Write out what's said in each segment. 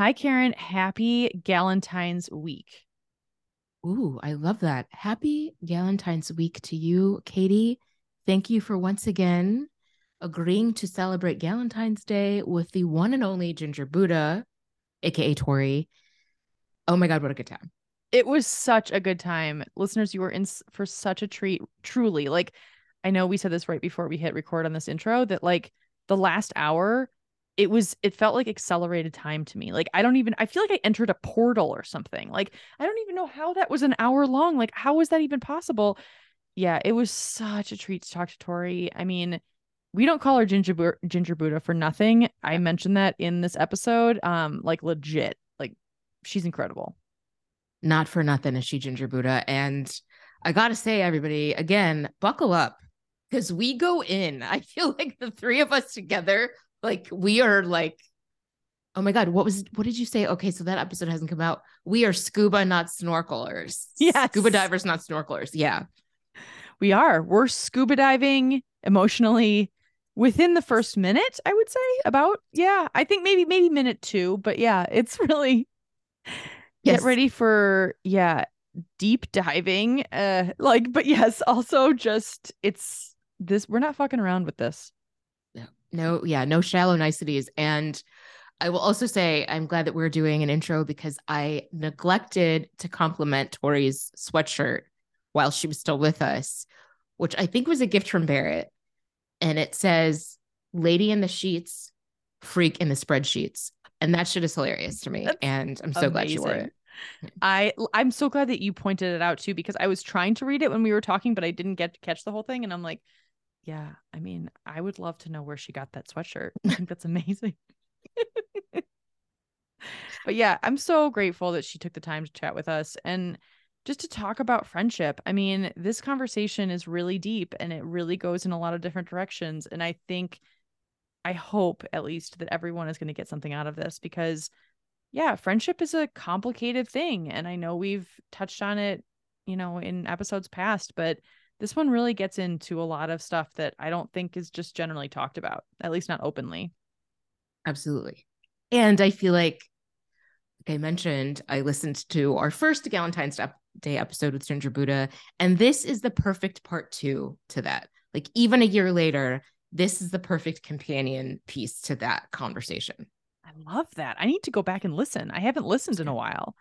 Hi, Karen. Happy Galentine's week. Ooh, I love that. Happy Galentine's week to you, Katie. Thank you for once again agreeing to celebrate Galentine's Day with the one and only Ginger Buddha, aka Tori. Oh my God, what a good time. It was such a good time. Listeners, you were in for such a treat, truly. Like, I know we said this right before we hit record on this intro that, like, the last hour, it was, it felt like accelerated time to me. Like, I don't even, I feel like I entered a portal or something. Like, I don't even know how that was an hour long. Like, how was that even possible? Yeah, it was such a treat to talk to Tori. I mean, we don't call her Ginger Ginger Buddha for nothing. I mentioned that in this episode. Um, like legit, like she's incredible. Not for nothing is she Ginger Buddha, and I gotta say, everybody, again, buckle up because we go in. I feel like the three of us together, like we are like, oh my god, what was what did you say? Okay, so that episode hasn't come out. We are scuba, not snorkelers. Yeah, scuba divers, not snorkelers. Yeah, we are. We're scuba diving emotionally within the first minute, I would say about. Yeah, I think maybe maybe minute 2, but yeah, it's really yes. get ready for yeah, deep diving uh like but yes, also just it's this we're not fucking around with this. No. Yeah, no shallow niceties and I will also say I'm glad that we're doing an intro because I neglected to compliment Tori's sweatshirt while she was still with us, which I think was a gift from Barrett and it says lady in the sheets, freak in the spreadsheets. And that shit is hilarious to me. That's and I'm so amazing. glad you wore it. I I'm so glad that you pointed it out too because I was trying to read it when we were talking, but I didn't get to catch the whole thing. And I'm like, yeah, I mean, I would love to know where she got that sweatshirt. I think that's amazing. but yeah, I'm so grateful that she took the time to chat with us. And just to talk about friendship. I mean, this conversation is really deep and it really goes in a lot of different directions. And I think, I hope at least that everyone is going to get something out of this because, yeah, friendship is a complicated thing. And I know we've touched on it, you know, in episodes past, but this one really gets into a lot of stuff that I don't think is just generally talked about, at least not openly. Absolutely. And I feel like like I mentioned, I listened to our first Galentine's Day episode with Ginger Buddha, and this is the perfect part two to that. Like even a year later, this is the perfect companion piece to that conversation. I love that. I need to go back and listen. I haven't listened in a while.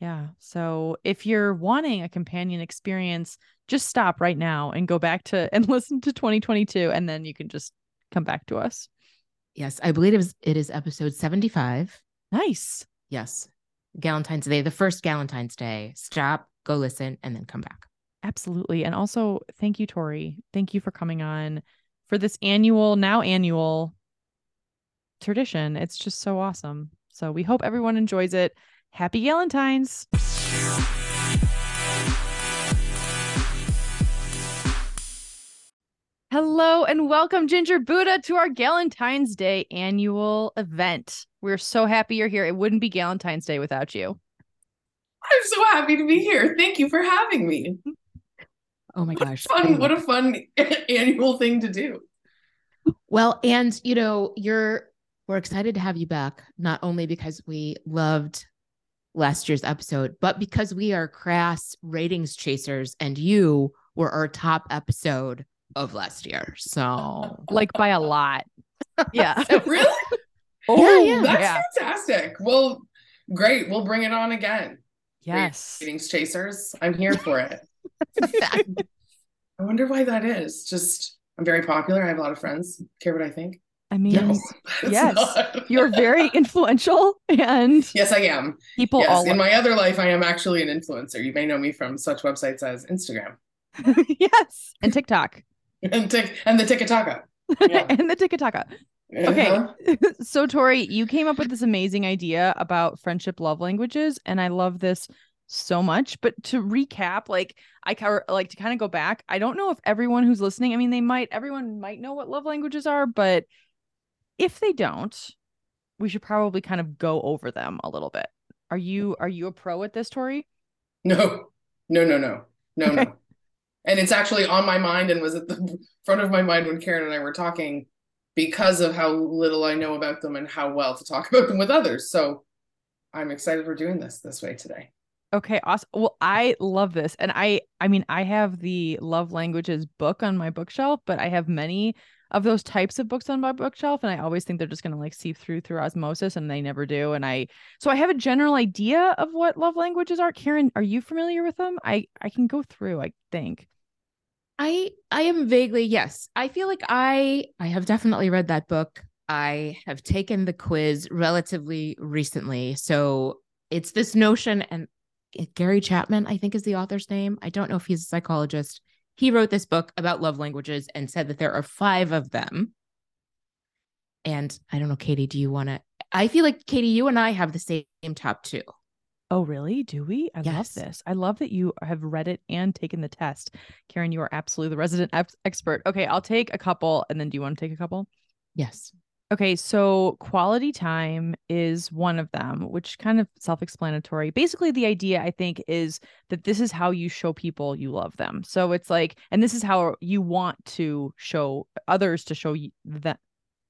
Yeah. So if you're wanting a companion experience, just stop right now and go back to and listen to 2022 and then you can just come back to us. Yes, I believe it is it is episode 75. Nice. Yes. Galentine's Day, the first Galentine's Day. Stop, go listen, and then come back. Absolutely. And also, thank you, Tori. Thank you for coming on for this annual, now annual tradition. It's just so awesome. So we hope everyone enjoys it. Happy Galentine's. Hello and welcome, Ginger Buddha, to our Galentine's Day annual event. We're so happy you're here. It wouldn't be Galentine's Day without you. I'm so happy to be here. Thank you for having me. Oh my what gosh. Fun, what a fun annual thing to do. Well, and you know, you're we're excited to have you back, not only because we loved last year's episode, but because we are crass ratings chasers and you were our top episode of last year. So, like by a lot. Yeah. really? Oh, yeah, yeah. That's yeah. fantastic. Well, great. We'll bring it on again. Yes. Ratings chasers. I'm here for it. I wonder why that is. Just, I'm very popular. I have a lot of friends. Care what I think? I mean, no, yes, you're very influential, and yes, I am. People, yes, all in my other life, I am actually an influencer. You may know me from such websites as Instagram, yes, and TikTok and tick and the TikTok. Yeah. and the TikTok. Okay. Uh-huh. so Tori, you came up with this amazing idea about friendship love languages and I love this so much, but to recap, like I like to kind of go back. I don't know if everyone who's listening, I mean they might everyone might know what love languages are, but if they don't, we should probably kind of go over them a little bit. Are you are you a pro at this, Tori? No. No, no, no. No, okay. no and it's actually on my mind and was at the front of my mind when Karen and I were talking because of how little I know about them and how well to talk about them with others. So I'm excited we're doing this this way today. Okay, awesome. Well, I love this. And I I mean, I have the love languages book on my bookshelf, but I have many of those types of books on my bookshelf and I always think they're just going to like seep through through osmosis and they never do and I so I have a general idea of what love languages are. Karen, are you familiar with them? I I can go through, I think. I I am vaguely yes. I feel like I I have definitely read that book. I have taken the quiz relatively recently. So it's this notion and eh, Gary Chapman, I think is the author's name. I don't know if he's a psychologist. He wrote this book about love languages and said that there are five of them. And I don't know, Katie, do you want to? I feel like, Katie, you and I have the same top two. Oh, really? Do we? I Yes. love this. I love that you have read it and taken the test. Karen, you are absolutely the resident ex- expert. Okay, I'll take a couple and then do you want to take a couple? Yes. Okay, so quality time is one of them, which kind of self-explanatory. Basically, the idea I think is that this is how you show people you love them. So it's like, and this is how you want to show others to show you that.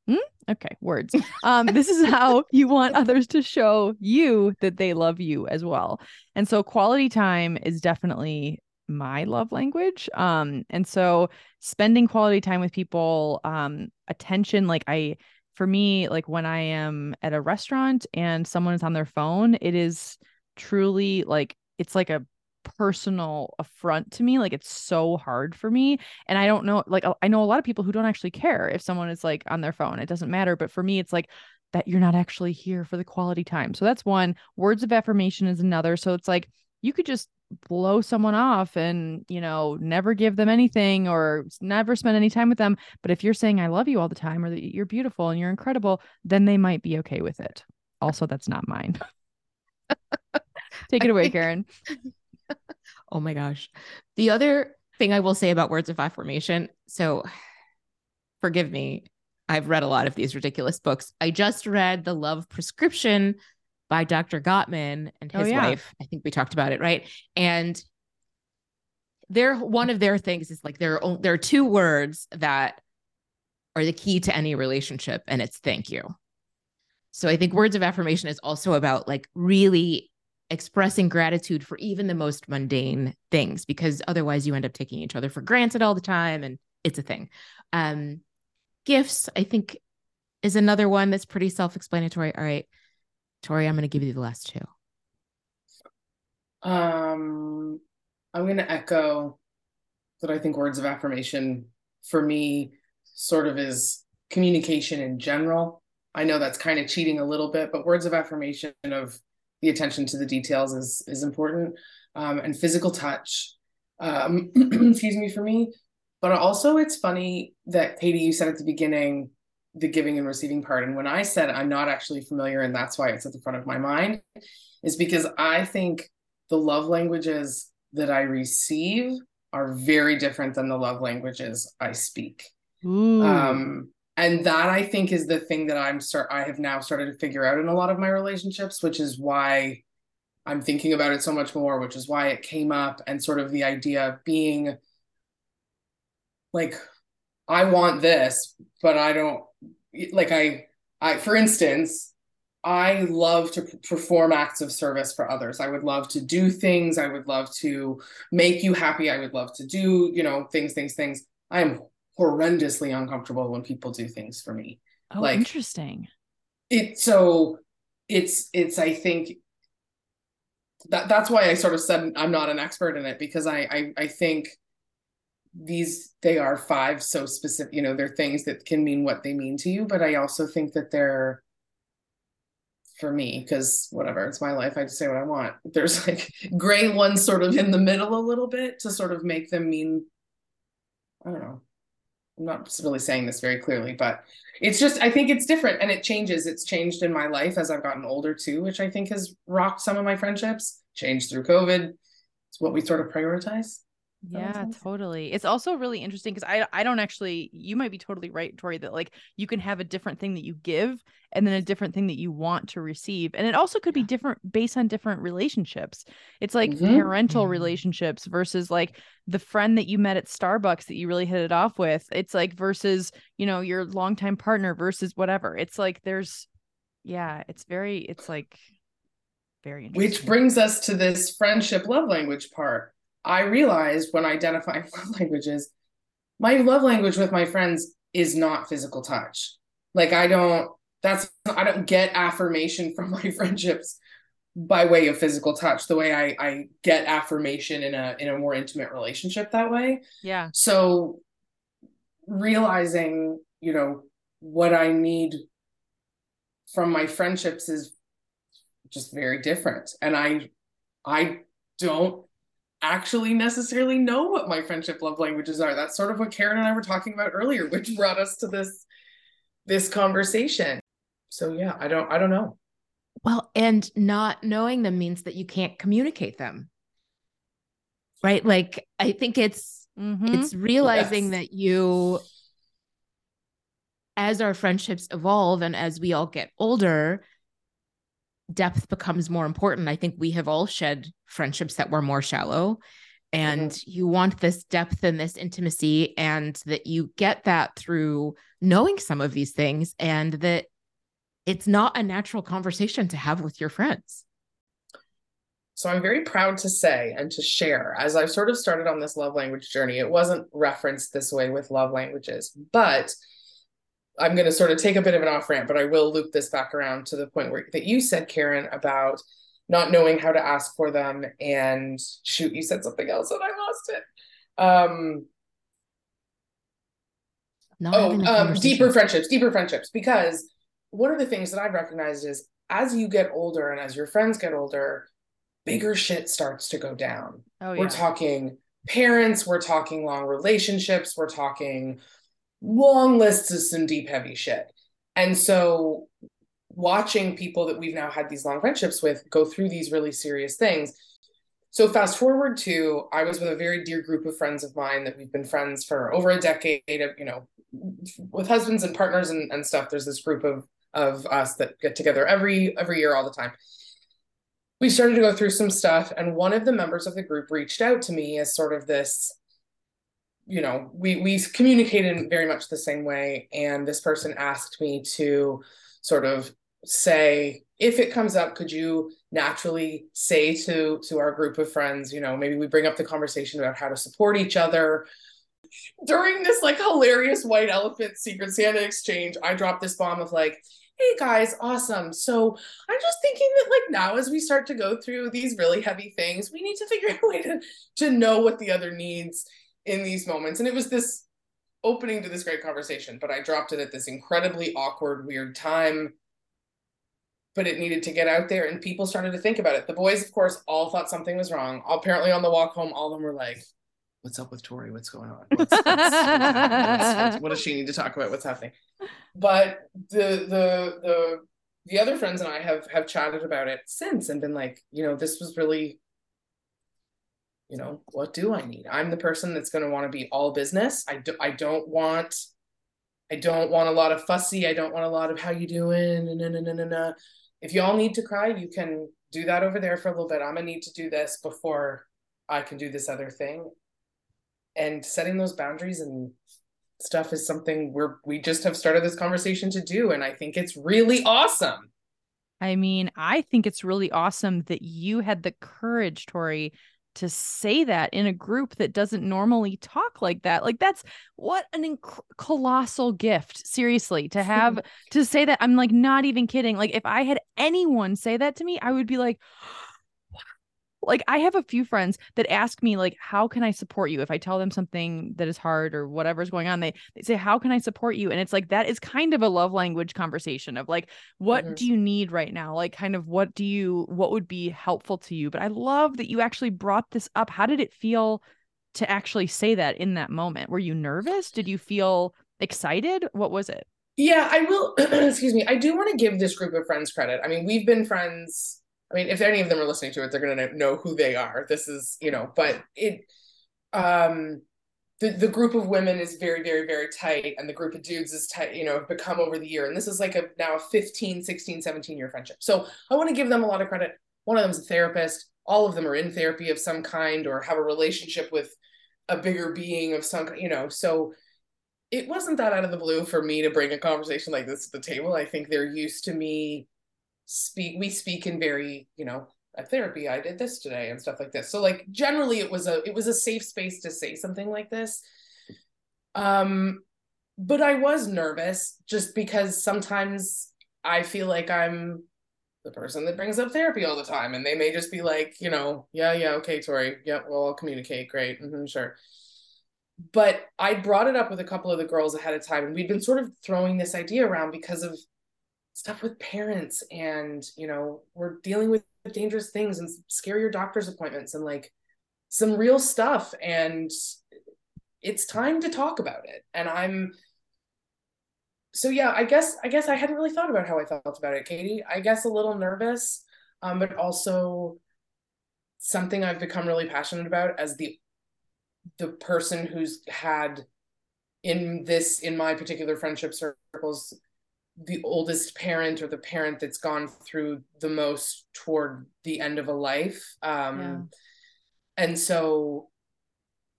Hmm? Okay, words. Um, this is how you want others to show you that they love you as well. And so quality time is definitely my love language. Um, and so spending quality time with people, um, attention, like I for me, like when I am at a restaurant and someone is on their phone, it is truly like it's like a personal affront to me. Like it's so hard for me. And I don't know, like I know a lot of people who don't actually care if someone is like on their phone. It doesn't matter. But for me, it's like that you're not actually here for the quality time. So that's one. Words of affirmation is another. So it's like you could just blow someone off and you know never give them anything or never spend any time with them but if you're saying i love you all the time or that you're beautiful and you're incredible then they might be okay with it also that's not mine take it away karen Oh my gosh. The other thing I will say about words of affirmation so forgive me. I've read a lot of these ridiculous books. I just read The Love Prescription by Dr. Gottman and Oh, his yeah. wife. I think we talked about it, right? And they're one of their things is like there are there are two words that are the key to any relationship and it's thank you. So I think words of affirmation is also about like really expressing gratitude for even the most mundane things because otherwise you end up taking each other for granted all the time and it's a thing. Um gifts I think is another one that's pretty self-explanatory. All right. Tori, I'm going to give you the last two. Um, I'm going to echo that I think words of affirmation for me sort of is communication in general. I know that's kind of cheating a little bit, but words of affirmation of the attention to the details is is important. Um, and physical touch, um, excuse me, for me. But also, it's funny that Katie, you said at the beginning the giving and receiving part, and when I said I'm not actually familiar, and that's why it's at the front of my mind, is because I think the love languages that I receive are very different than the love languages I speak. Ooh. Um, and that I think is the thing that I'm start I have now started to figure out in a lot of my relationships, which is why I'm thinking about it so much more, which is why it came up and sort of the idea of being like I want this, but I don't like I I for instance, I love to perform acts of service for others. I would love to do things. I would love to make you happy. I would love to do, you know, things, things, things. I am horrendously uncomfortable when people do things for me. oh like- interesting It so it's it's I think that that's why I sort of said I'm not an expert in it because I I, I think these they are five so specific you know they're things that can mean what they mean to you but I also think that they're for me because whatever it's my life I just say what I want. There's like gray ones sort of in the middle a little bit to sort of make them mean I don't know. I'm not really saying this very clearly but it's just I think it's different and it changes. It's changed in my life as I've gotten older too which I think has rocked some of my friendships. Changed through COVID. It's what we sort of prioritize Yeah, totally. It's also really interesting because I I don't actually you might be totally right, Tori, that like you can have a different thing that you give and then a different thing that you want to receive. And it also could be different based on different relationships. It's like Mhm. parental Mhm. relationships versus like the friend that you met at Starbucks that you really hit it off with. It's like versus, you know, your longtime partner versus whatever. It's like there's yeah, it's very it's like Very interesting. Which brings us to this friendship love language part. I realized when identifying love languages, my love language with my friends is not physical touch. Like I don't that's I don't get affirmation from my friendships by way of physical touch the way I I get affirmation in a in a more intimate relationship that way. Yeah. So realizing, you know, what I need from my friendships is just very different. And I I don't actually necessarily know what my friendship love languages are. That's sort of what Karen and I were talking about earlier, which brought us to this this conversation. So yeah, I don't I don't know. Well, and not knowing them means that you can't communicate them. Right? Like I think it's Mhm. it's realizing Yes. that you as our friendships evolve and as we all get older depth becomes more important. I think we have all shed friendships that were more shallow. And mm-hmm. you want this depth and this intimacy and that you get that through knowing some of these things and that it's not a natural conversation to have with your friends. So I'm very proud to say and to share as I've sort of started on this love language journey. It wasn't referenced this way with love languages, but I'm going to sort of take a bit of an off ramp, but I will loop this back around to the point where that you said, Karen, about not knowing how to ask for them. And shoot, you said something else and I lost it. Um, not oh, um, deeper friendships, deeper friendships. Because one of the things that I've recognized is as you get older and as your friends get older, bigger shit starts to go down. Oh yeah. We're talking parents, we're talking long relationships, we're talking long lists of some deep, heavy shit. And so watching people that we've now had these long friendships with go through these really serious things. So fast forward to I was with a very dear group of friends of mine that we've been friends for over a decade of, you know, with husbands and partners and, and stuff. There's this group of of us that get together every every year all the time we started to go through some stuff and one of the members of the group reached out to me as sort of this you know we we communicated in very much the same way and this person asked me to sort of say if it comes up could you naturally say to to our group of friends you know maybe we bring up the conversation about how to support each other? During this like hilarious white elephant secret santa exchange i dropped this bomb of like hey guys awesome. So i'm just thinking that like now as we start to go through these really heavy things we need to figure out a way to to know what the other needs in these moments. And it was this opening to this great conversation but i dropped it at this incredibly awkward weird time. But it needed to get out there and people started to think about it. The boys of course all thought something was wrong. Apparently on the walk home all of them were like what's up with tori? What's going on? What's, what's, what does she need to talk about? What's happening? But the the the the other friends and I have have chatted about it since and been like, you know, this was really, you know, what do I need? I'm the person that's going to want to be all business. I do, I don't want, I don't want a lot of fussy. I don't want a lot of how you doing. No, no, no, no, no. If y'all need to cry, you can do that over there for a little bit. I'm gonna need to do this before I can do this other thing. And setting those boundaries and stuff is something we're we just have started this conversation to do and i think it's really awesome I mean, I think it's really awesome that you had the courage, Tori, to say that in a group that doesn't normally talk like that. Like that's what an inc- colossal gift, seriously, to have to say that. I'm like not even kidding. Like if I had anyone say that to me, I would be like like I have a few friends that ask me like how can I support you? If I tell them something that is hard or whatever's going on they they say how can I support you? And it's like that is kind of a love language conversation of like what Mhm. do you need right now? Like kind of what do you what would be helpful to you? But I love that you actually brought this up. How did it feel to actually say that in that moment? Were you nervous? Did you feel excited? What was it? Yeah i will excuse me i do want to give this group of friends credit. I mean we've been friends i mean if any of them are listening to it they're going to know who they are. This is you know but it um the, the group of women is very very very tight and the group of dudes is tight you know have become over the year. And this is like a now a 15 16 17 year friendship. So i want to give them a lot of credit. One of them is a therapist. All of them are in therapy of some kind or have a relationship with a bigger being of some you know so it wasn't that out of the blue for me to bring a conversation like this to the table. I think they're used to me speak we speak in very you know at therapy i did this today and stuff like this. So like generally it was a it was a safe space to say something like this. Um but i was nervous just because sometimes i feel like i'm the person that brings up therapy all the time and they may just be like you know yeah yeah okay tori. Yeah well i'll communicate. Great. Mm-hmm, sure. But i brought it up with a couple of the girls ahead of time and we'd been sort of throwing this idea around because of stuff with parents and you know we're dealing with dangerous things and scarier doctor's appointments and like some real stuff. And it's time to talk about it. And i'm so yeah i guess i guess i hadn't really thought about how i felt about it katie. I guess a little nervous um, but also something i've become really passionate about as the the person who's had in this in my particular friendship circles the oldest parent or the parent that's gone through the most toward the end of a life um yeah. and so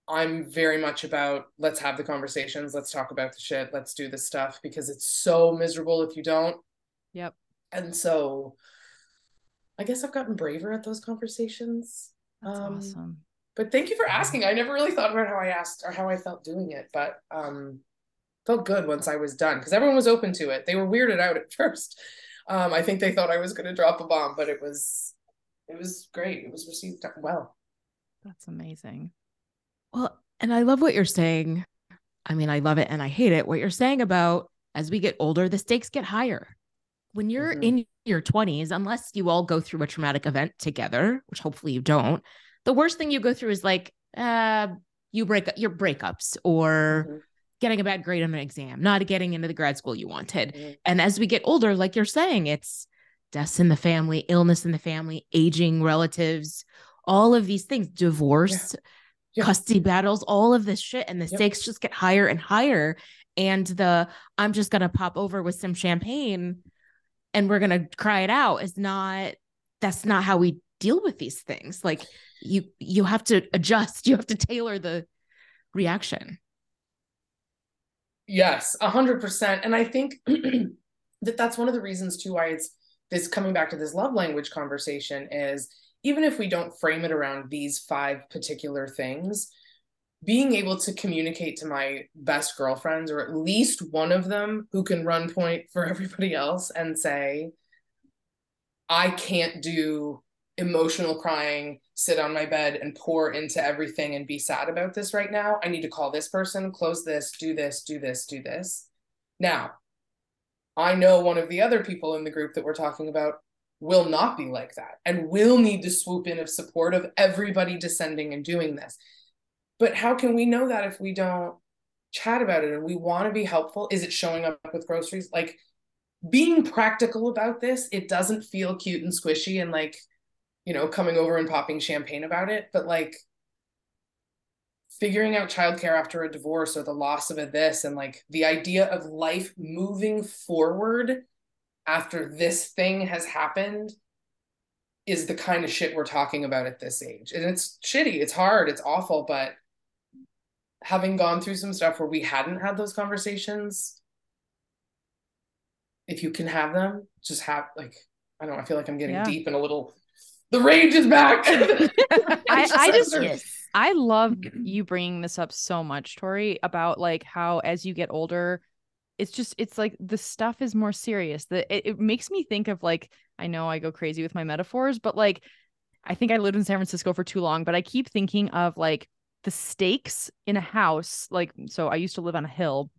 i'm very much about let's have the conversations let's talk about the shit let's do the stuff because it's so miserable if you don't. Yep. And so i guess i've gotten braver at those conversations. That's um, awesome. but thank you for asking. I never really thought about how i asked or how i felt doing it but um felt good once I was done because everyone was open to it. They were weirded out at first. Um, I think they thought I was going to drop a bomb, but it was it was great. It was received well. That's amazing. Well, and I love what you're saying. I mean, I love it and I hate it. What you're saying about as we get older, the stakes get higher. When you're mm-hmm. in your 20s, unless you all go through a traumatic event together, which hopefully you don't, the worst thing you go through is like uh you break your breakups or mm-hmm getting a bad grade on an exam, not getting into the grad school you wanted. Mm-hmm. And as we get older, like you're saying, it's deaths in the family, illness in the family, aging relatives, all of these things, divorce, yeah. Yeah. custody battles, all of this shit. And the yep. stakes just get higher and higher. And the I'm just going to pop over with some champagne and we're going to cry it out is not, that's not how we deal with these things. Like you, you have to adjust, you have to tailor the reaction. Yes, a hundred percent. And I think that that's one of the reasons too why it's this coming back to this love language conversation is even if we don't frame it around these five particular things, being able to communicate to my best girlfriends or at least one of them who can run point for everybody else and say, I can't do emotional crying, sit on my bed and pour into everything and be sad about this right now. I need to call this person, close this, do this, do this, do this. Now, I know one of the other people in the group that we're talking about will not be like that and will need to swoop in of support of everybody descending and doing this. But how can we know that if we don't chat about it and we want to be helpful? Is it showing up with groceries? Like being practical about this, it doesn't feel cute and squishy and like you know, coming over and popping champagne about it, but like figuring out childcare after a divorce or the loss of a this and like the idea of life moving forward after this thing has happened is the kind of shit we're talking about at this age. And it's shitty, it's hard, it's awful, but having gone through some stuff where we hadn't had those conversations, if you can have them, just have like I don't know, I feel like I'm getting yeah. deep and a little the rage is back. I, I just yes. I love you bringing this up so much, Tori, about like how as you get older, it's just it's like the stuff is more serious. That it, it makes me think of like I know I go crazy with my metaphors, but like I think I lived in San Francisco for too long, but I keep thinking of like the stakes in a house. Like so, I used to live on a hill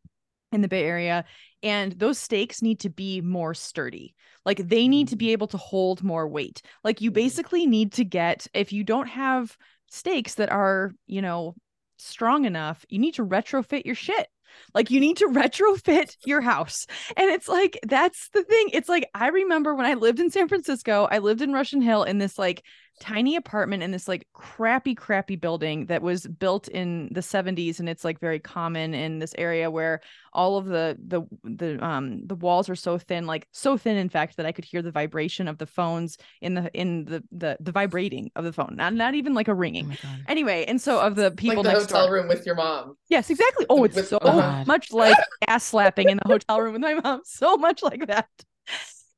in the Bay Area, and those stakes need to be more sturdy. Like they need to be mm. able to hold more weight. Like you mm-hmm. basically need to get, if you don't have stakes that are, you know, strong enough, you need to retrofit your shit. Like you need to retrofit your house. And it's like, that's the thing. It's like, I remember when I lived in San Francisco, I lived in Russian Hill in this like tiny apartment in this like crappy crappy building that was built in the 70s and it's like very common in this area where all of the the the um the walls are so thin like so thin in fact that I could hear the vibration of the phones in the in the the, the vibrating of the phone not not even like a ringing oh anyway and so of the people like the next hotel door. room with your mom yes exactly oh it's with, so much like ass slapping in the hotel room with my mom. So much like that.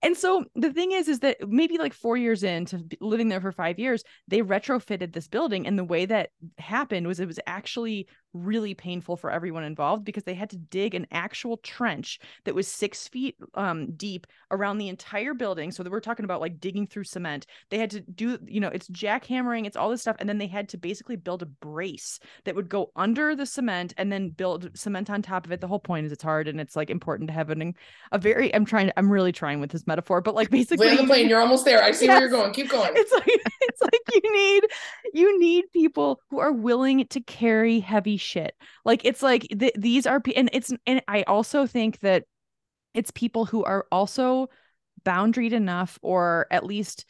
And so the thing is is that maybe like 4 years into living there for 5 years they retrofitted this building. And the way that happened was it was actually really painful for everyone involved because they had to dig an actual trench that was six feet um, deep around the entire building. So that we're talking about like digging through cement. They had to do, you know, it's jackhammering, it's all this stuff. And then they had to basically build a brace that would go under the cement and then build cement on top of it. The whole point is it's hard and it's like important to have an, a very, I'm trying, I'm really trying with this metaphor, but like basically. Land the plane, you're almost there. I see yes, where you're going. Keep going. It's like, it's like you need, you need people who are willing to carry heavy shit. Like it's like th- these are and it's and I also think that it's people who are also boundaried enough or at least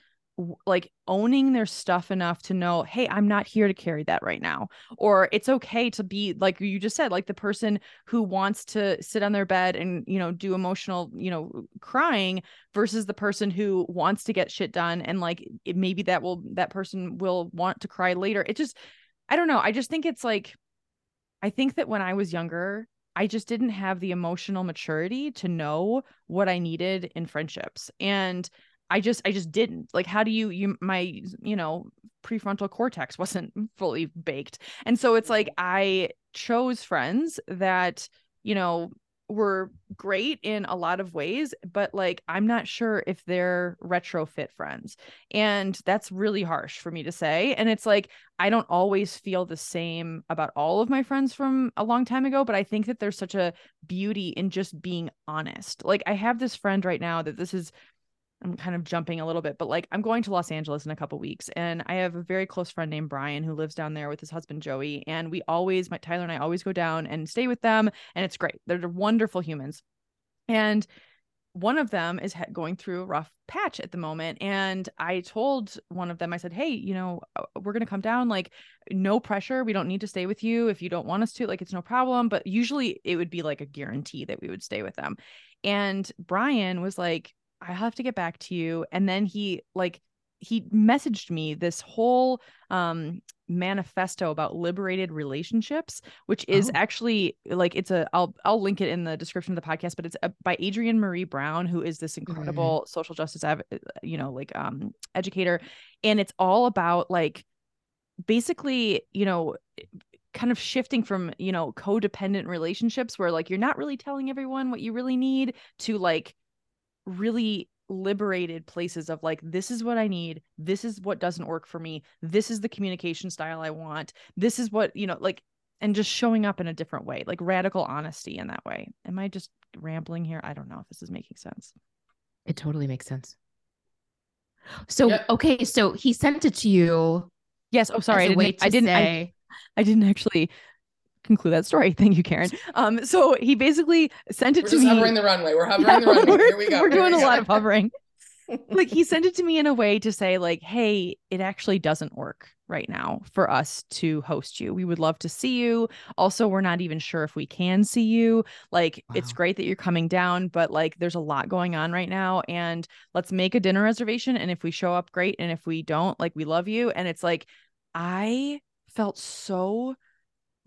like owning their stuff enough to know hey i'm not here to carry that right now. Or it's okay to be like you just said like the person who wants to sit on their bed and you know do emotional you know crying versus the person who wants to get shit done and like it, maybe that will that person will want to cry later. It just i don't know. I just think it's like I think that when I was younger, I just didn't have the emotional maturity to know what I needed in friendships. And I just I just didn't. Like how do you you my you know prefrontal cortex wasn't fully baked. And so it's like mm-hmm. I chose friends that you know were great in a lot of ways, but like I'm not sure if they're retrofit friends. And that's really harsh for me to say. And it's like I don't always feel the same about all of my friends from a long time ago, but I think that there's such a beauty in just being honest. Like I have this friend right now that this is I'm kind of jumping a little bit, but like I'm going to Los Angeles in a couple weeks and I have a very close friend named Brian who lives down there with his husband Joey and we always my Tyler and I always go down and stay with them and it's great. They're wonderful humans. And one of them is going through a rough patch at the moment and I told one of them I said, "Hey, you know, uh, we're going to come down like no pressure. We don't need to stay with you if you don't want us to. Like it's no problem, but usually it would be like a guarantee that we would stay with them." And Brian was like, I have to get back to you. And then he like he messaged me this whole um manifesto about liberated relationships which is oh. actually like it's a I'll I'll link it in the description of the podcast but it's a, by Adrienne Maree Brown who is this incredible mm-hmm. social justice you know like um educator and it's all about like basically you know kind of shifting from you know codependent relationships where like you're not really telling everyone what you really need to like really liberated places of like this is what i need this is what doesn't work for me this is the communication style i want this is what you know like and just showing up in a different way like radical honesty in that way. Am i just rambling here? I don't know if this is making sense. It totally makes sense. So yeah. okay so he sent it to you yes. Oh sorry. i didn't, I, didn't I, I didn't actually conclude that story. Thank you, Karen. Um, so he basically sent it we're to just me. Hovering the runway. We're hovering yeah, the runway. Here we go. We're Here doing we a lot of hovering. like he sent it to me in a way to say, like, hey, it actually doesn't work right now for us to host you. We would love to see you. Also, we're not even sure if we can see you. Like, wow. it's great that you're coming down, but like, there's a lot going on right now. And let's make a dinner reservation. And if we show up, great. And if we don't, like, we love you. And it's like, I felt so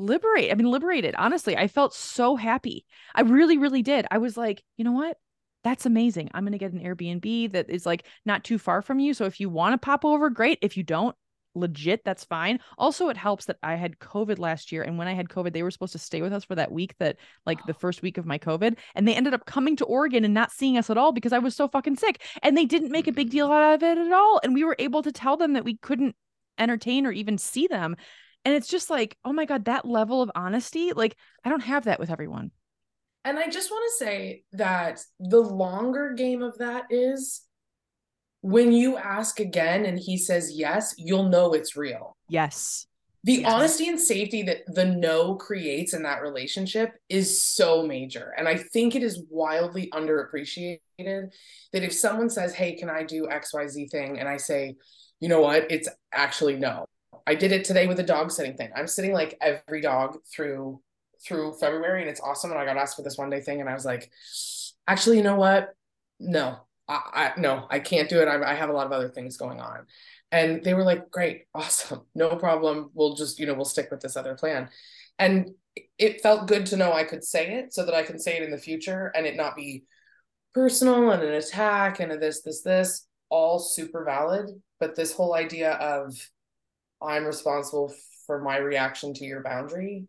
liberate i mean liberated honestly i felt so happy. I really really did. I was like you know what? That's amazing. I'm going to get an airbnb that is like not too far from you. So if you want to pop over great. If you don't legit that's fine. Also it helps that i had covid last year and when i had covid they were supposed to stay with us for that week that like the oh. first week of my covid and they ended up coming to oregon and not seeing us at all because i was so fucking sick and they didn't make a big deal out of it at all and we were able to tell them that we couldn't entertain or even see them and it's just like, oh my God, that level of honesty, like I don't have that with everyone. And I just want to say that the longer game of that is when you ask again and he says yes, you'll know it's real. Yes. The yes. honesty and safety that the no creates in that relationship is so major. And I think it is wildly underappreciated that if someone says, Hey, can I do XYZ thing? And I say, you know what? It's actually no. I did it today with a dog sitting thing. I'm sitting like every dog through through February and it's awesome. And I got asked for this one day thing and I was like, actually, you know what? No, I, I no, I can't do it. I, I have a lot of other things going on. And they were like, great, awesome, no problem. We'll just, you know, we'll stick with this other plan. And it felt good to know I could say it so that I can say it in the future and it not be personal and an attack and a this, this, this, all super valid. But this whole idea of I'm responsible for my reaction to your boundary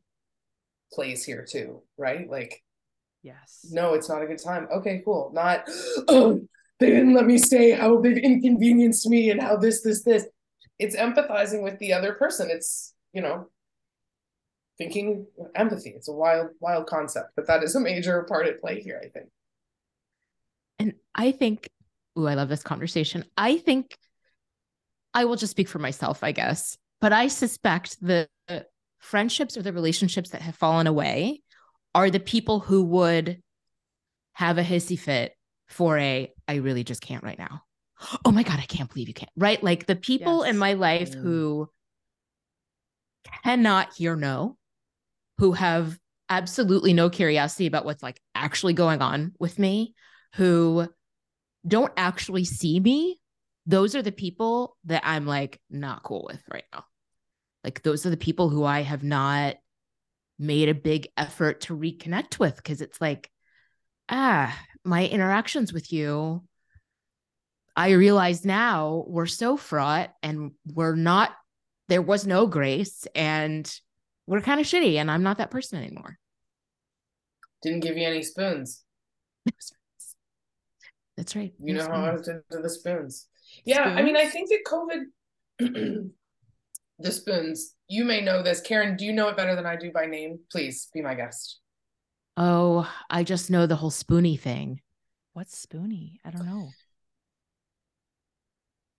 plays here too, right? Like, yes. No, it's not a good time. Okay, cool. Not, oh, they didn't let me stay, how they've inconvenienced me and how this, this, this. It's empathizing with the other person. It's, you know, thinking empathy. It's a wild, wild concept, but that is a major part at play here, I think. And I think, ooh, I love this conversation. I think I will just speak for myself, I guess, but I suspect the friendships or the relationships that have fallen away are the people who would have a hissy fit for a, I really just can't right now. Oh my God, I can't believe you can't. Right. Like the people yes. in my life mm. who cannot hear no, who have absolutely no curiosity about what's like actually going on with me, who don't actually see me, those are the people that I'm like not cool with right now. Like those are the people who I have not made a big effort to reconnect with because it's like, ah, my interactions with you, I realize now we're so fraught and we're not, there was no grace and we're kind of shitty and I'm not that person anymore. Didn't give you any spoons. That's right. You know how I was into the spoons. Yeah, spoons? I mean, I think that COVID, the spoons, you may know this. Karen, do you know it better than I do by name? Please be my guest. Oh, I just know the whole spoony thing. What's spoony? I don't know.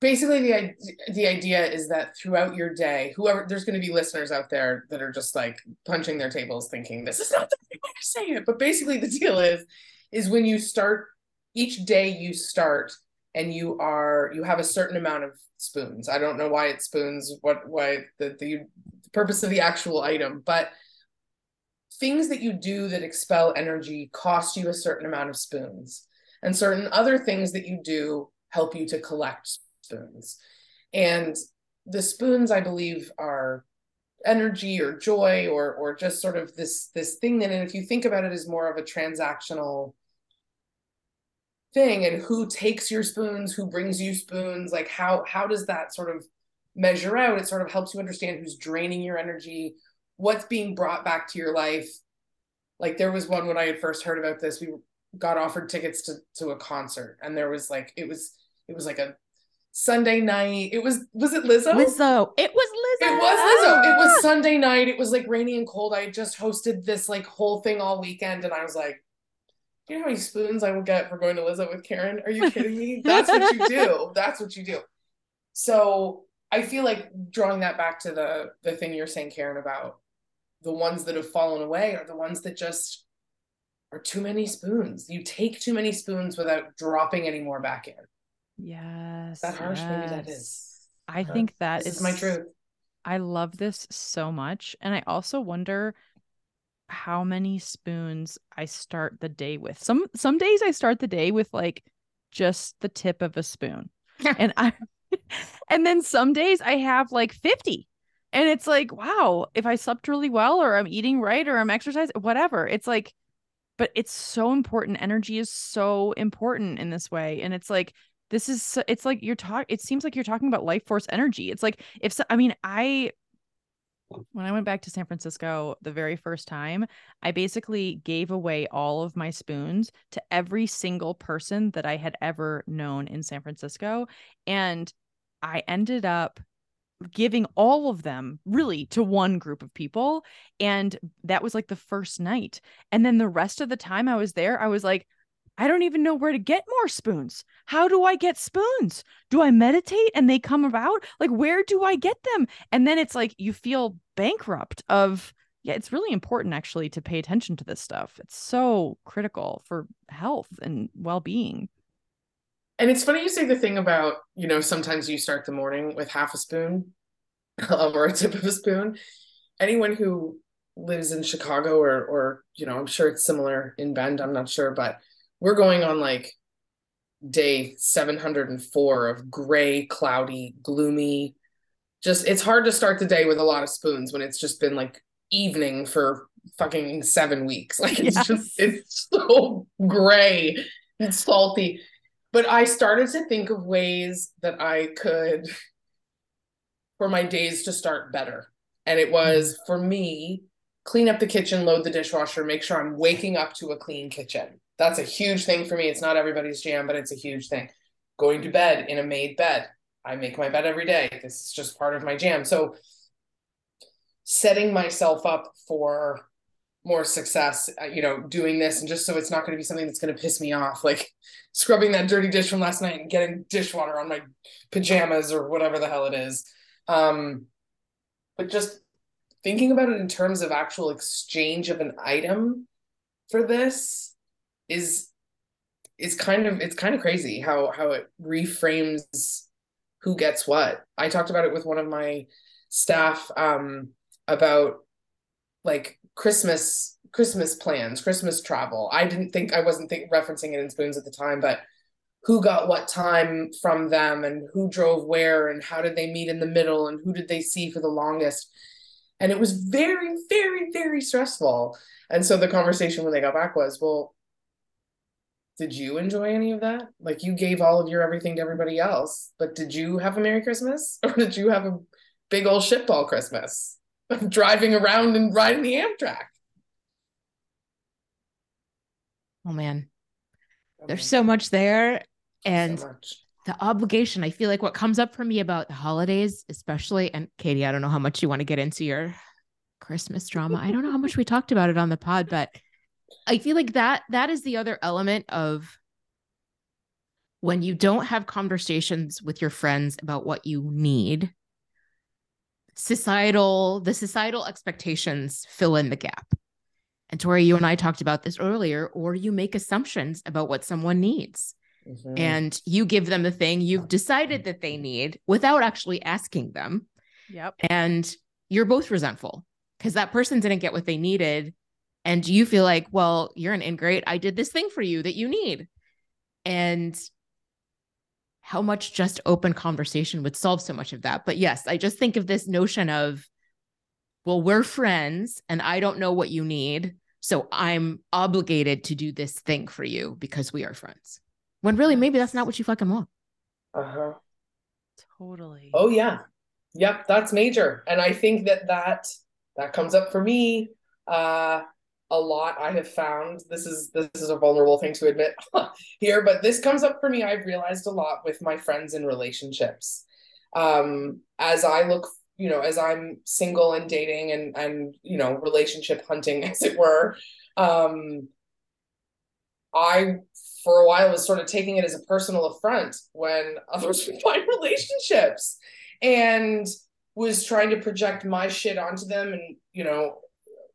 Basically, the the idea is that throughout your day, whoever there's going to be listeners out there that are just like punching their tables, thinking this is not the right way to say it. But basically, the deal is, is when you start each day, you start and you are you have a certain amount of spoons. I don't know why it's spoons, what why the the purpose of the actual item, but things that you do that expel energy cost you a certain amount of spoons. And certain other things that you do help you to collect spoons. And the spoons, I believe, are energy or joy or or just sort of this this thing that and if you think about it as more of a transactional thing and who takes your spoons who brings you spoons like how how does that sort of measure out it sort of helps you understand who's draining your energy what's being brought back to your life like there was one when i had first heard about this we got offered tickets to to a concert and there was like it was it was like a Sunday night. It was was it Lizzo? Lizzo. It was Lizzo. It was Lizzo. It was Sunday night. It was like rainy and cold. I had just hosted this like whole thing all weekend and I was like, you know how many spoons I will get for going to Lizzo with Karen? Are you kidding me? That's what you do. That's what you do. So I feel like drawing that back to the the thing you're saying, Karen, about the ones that have fallen away are the ones that just are too many spoons. You take too many spoons without dropping any more back in. Yes. Is that harsh? Yes. Maybe that is. I think that is, is my truth. I love this so much. And I also wonder how many spoons I start the day with. Some some days I start the day with like just the tip of a spoon. and I and then some days I have like 50. And it's like, wow, if I slept really well or I'm eating right or I'm exercising, whatever. It's like but it's so important. Energy is so important in this way. And it's like this is it's like you're talking it seems like you're talking about life force energy. It's like if so, I mean, I when I went back to San Francisco the very first time, I basically gave away all of my spoons to every single person that I had ever known in San Francisco. And I ended up giving all of them really to one group of people. And that was like the first night. And then the rest of the time I was there, I was like, I don't even know where to get more spoons. How do I get spoons? Do I meditate and they come about? Like, where do I get them? And then it's like you feel bankrupt of, yeah, it's really important actually to pay attention to this stuff. It's so critical for health and well being. And it's funny you say the thing about, you know, sometimes you start the morning with half a spoon um, or a tip of a spoon. Anyone who lives in Chicago or, or, you know, I'm sure it's similar in Bend, I'm not sure, but we're going on like day 704 of gray, cloudy, gloomy. Just it's hard to start the day with a lot of spoons when it's just been like evening for fucking seven weeks. Like it's yes. just it's so gray it's salty. But I started to think of ways that I could for my days to start better. And it mm-hmm. was for me, clean up the kitchen, load the dishwasher, make sure I'm waking up to a clean kitchen. That's a huge thing for me. It's not everybody's jam, but it's a huge thing. Going to bed in a made bed. I make my bed every day. This is just part of my jam. So setting myself up for more success, uh, you know, doing this and just so it's not going to be something that's going to piss me off, like scrubbing that dirty dish from last night and getting dishwater on my pajamas or whatever the hell it is. Um, but just thinking about it in terms of actual exchange of an item for this is is kind of it's kind of crazy how how it reframes who gets what. I talked about it with one of my staff um about like Christmas Christmas plans, Christmas travel. I didn't think I wasn't think referencing it in spoons at the time, but who got what time from them and who drove where and how did they meet in the middle and who did they see for the longest. And it was very, very, very stressful. And so the conversation when they got back was, well, did you enjoy any of that? Like you gave all of your everything to everybody else, but did you have a Merry Christmas or did you have a big old shitball Christmas? driving around and riding the Amtrak. Oh man. There's so much there. And so much. the obligation, I feel like what comes up for me about the holidays, especially, and Katie, I don't know how much you want to get into your Christmas drama. I don't know how much we talked about it on the pod, but I feel like that that is the other element of when you don't have conversations with your friends about what you need societal the societal expectations fill in the gap. And tori you and i talked about this earlier or you make assumptions about what someone needs. Mm-hmm. and you give them the thing you've decided that they need without actually asking them. Yep. And you're both resentful because that person didn't get what they needed and you feel like well you're an ingrate i did this thing for you that you need and how much just open conversation would solve so much of that. But yes, I just think of this notion of, well, we're friends and I don't know what you need. So I'm obligated to do this thing for you because we are friends. When really, maybe that's not what you fucking want. Uh huh. Totally. Oh, yeah. Yep. That's major. And I think that that, that comes up for me. Uh, a lot i have found. This is this is a vulnerable thing to admit here but this comes up for me i've realized a lot with my friends and relationships. Um as i look you know as i'm single and dating and and you know relationship hunting as it were um i for a while was sort of taking it as a personal affront when others would find relationships and was trying to project my shit onto them and you know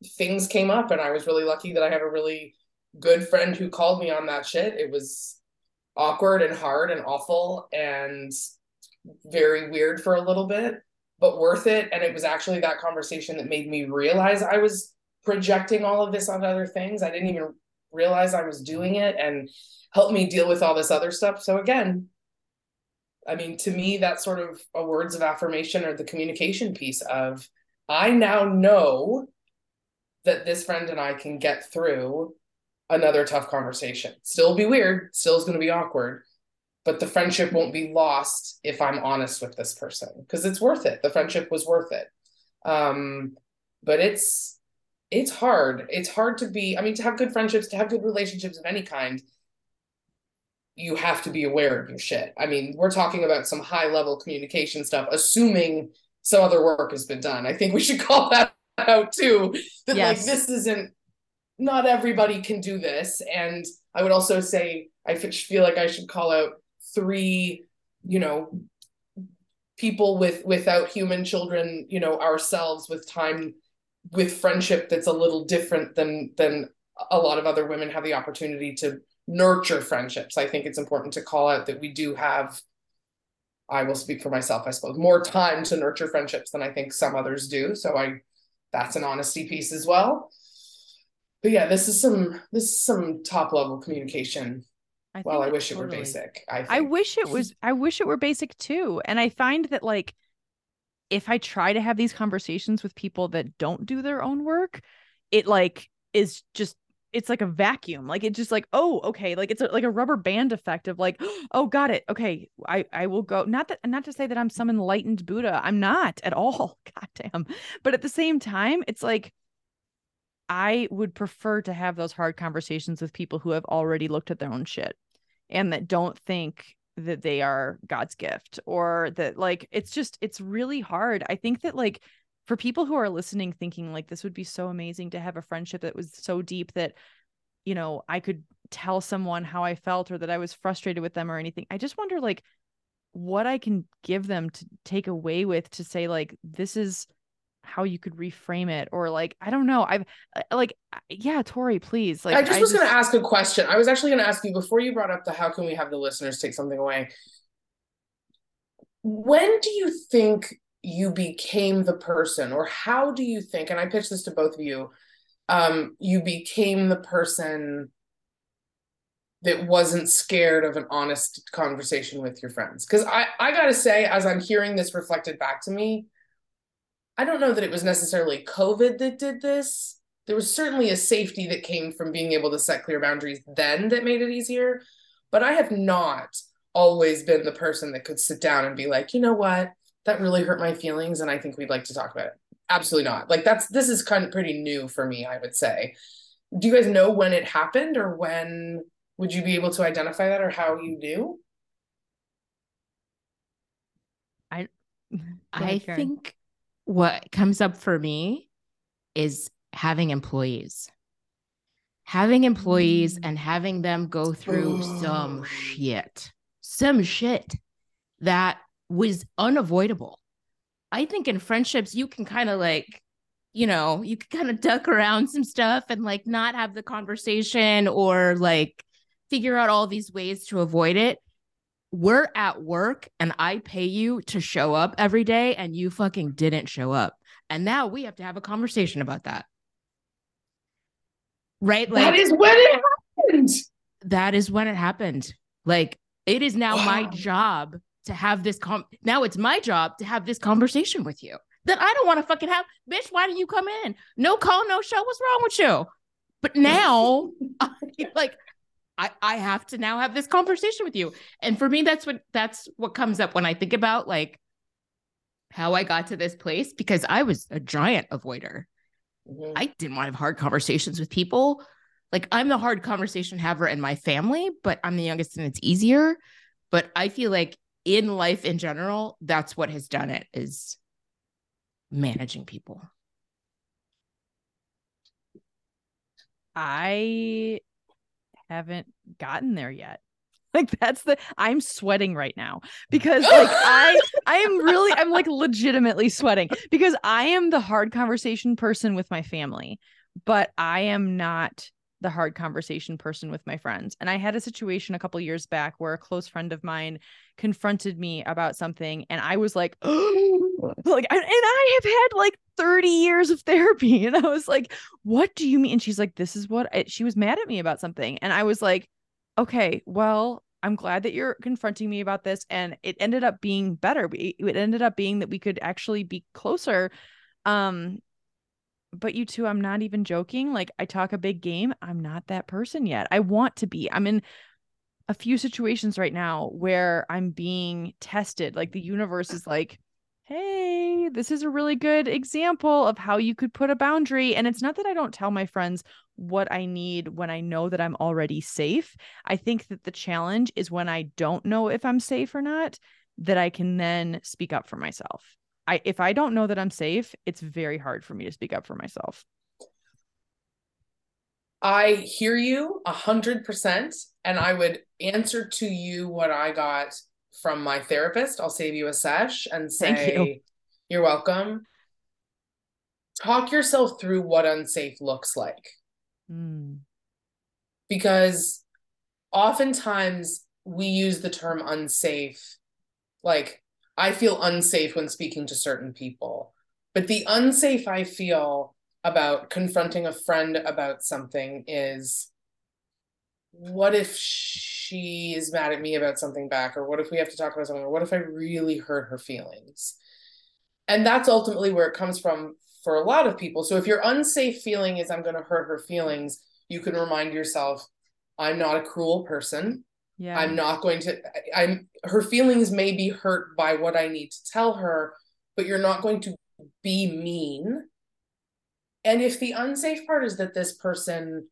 things came up and I was really lucky that I had a really good friend who called me on that shit. It was awkward and hard and awful and very weird for a little bit, but worth it. And it was actually that conversation that made me realize I was projecting all of this on other things. I didn't even realize I was doing it and helped me deal with all this other stuff. So again, I mean, to me, that's sort of a words of affirmation or the communication piece of I now know that this friend and I can get through another tough conversation. Still be weird, still is going to be awkward, but the friendship won't be lost if I'm honest with this person because it's worth it. The friendship was worth it. Um, but it's it's hard. It's hard to be, I mean, to have good friendships, to have good relationships of any kind, you have to be aware of your shit. I mean, we're talking about some high level communication stuff, assuming some other work has been done. I think we should call that out too that yes. like this isn't not everybody can do this. And i would also say i feel like i should call out three you know people with without human children you know ourselves with time with friendship that's a little different than than a lot of other women have the opportunity to nurture friendships. I think it's important to call out that we do have i will speak for myself i suppose more time to nurture friendships than i think some others do. So i that's an honesty piece as well. But yeah, this is some this is some top level communication. I well, I wish totally. it were basic. I think. I wish it was I wish it were basic too. And I find that like if I try to have these conversations with people that don't do their own work, it like is just it's like a vacuum like it's just like oh okay like it's a, like a rubber band effect of like oh got it okay i i will go not that not to say that i'm some enlightened buddha i'm not at all god damn but at the same time it's like i would prefer to have those hard conversations with people who have already looked at their own shit and that don't think that they are god's gift or that like it's just it's really hard. I think that like for people who are listening thinking like this would be so amazing to have a friendship that was so deep that you know i could tell someone how i felt or that i was frustrated with them or anything. I just wonder like what i can give them to take away with to say like this is how you could reframe it or like i don't know. I've uh, like yeah tori please. Like i just I was just... going to ask a question. I was actually going to ask you before you brought up the how can we have the listeners take something away? When do you think you became the person or how do you think and i pitch this to both of you um you became the person that wasn't scared of an honest conversation with your friends? Because i i gotta say as i'm hearing this reflected back to me i don't know that it was necessarily covid that did this. There was certainly a safety that came from being able to set clear boundaries then that made it easier but i have not always been the person that could sit down and be like you know what that really hurt my feelings and I think we'd like to talk about it. Absolutely not. Like that's this is kind of pretty new for me, I would say. Do you guys know when it happened or when would you be able to identify that or how you knew? I I think what comes up for me is having employees. Having employees mm. and having them go through oh. some shit. Some shit that was unavoidable. I think in friendships, you can kind of like, you know, you can kind of duck around some stuff and like not have the conversation or like figure out all these ways to avoid it. We're at work and I pay you to show up every day and you fucking didn't show up. And now we have to have a conversation about that. Right? Like, that is when it happened. That is when it happened. Like, it is now wow. my job to have this com now it's my job to have this conversation with you that I don't want to fucking have. Bitch, why didn't you come in? No call, no show. What's wrong with you? But now I, like I, I have to now have this conversation with you. And for me, that's what that's what comes up when I think about like how I got to this place because I was a giant avoider. Mm-hmm. I didn't want to have hard conversations with people. Like I'm the hard conversation haver in my family, but I'm the youngest and it's easier. But I feel like in life in general, that's what has done it is managing people. I haven't gotten there yet. Like that's the I'm sweating right now because like I I am really I'm like legitimately sweating because I am the hard conversation person with my family, but I am not the hard conversation person with my friends. And I had a situation a couple years back where a close friend of mine confronted me about something and I was like, oh, like and I have had like 30 years of therapy and I was like, what do you mean? And she's like, this is what I, she was mad at me about something. And I was like, okay, well, I'm glad that you're confronting me about this and it ended up being better. We It ended up being that we could actually be closer um but you two, I'm not even joking. Like I talk a big game. I'm not that person yet. I want to be. I'm in a few situations right now where I'm being tested. Like the universe is like, hey, this is a really good example of how you could put a boundary. And it's not that I don't tell my friends what I need when I know that I'm already safe. I think that the challenge is when I don't know if I'm safe or not, that I can then speak up for myself. I if I don't know that I'm safe, it's very hard for me to speak up for myself. I hear you a hundred percent, and I would answer to you what I got from my therapist. I'll save you a sesh and say you. you're welcome. Talk yourself through what unsafe looks like. Mm. Because oftentimes we use the term unsafe like I feel unsafe when speaking to certain people. But the unsafe I feel about confronting a friend about something is what if she is mad at me about something back? Or what if we have to talk about something? Or what if I really hurt her feelings? And that's ultimately where it comes from for a lot of people. So if your unsafe feeling is I'm going to hurt her feelings, you can remind yourself, I'm not a cruel person. Yeah. I'm not going to I'm her feelings may be hurt by what I need to tell her, but you're not going to be mean. And if the unsafe part is that this person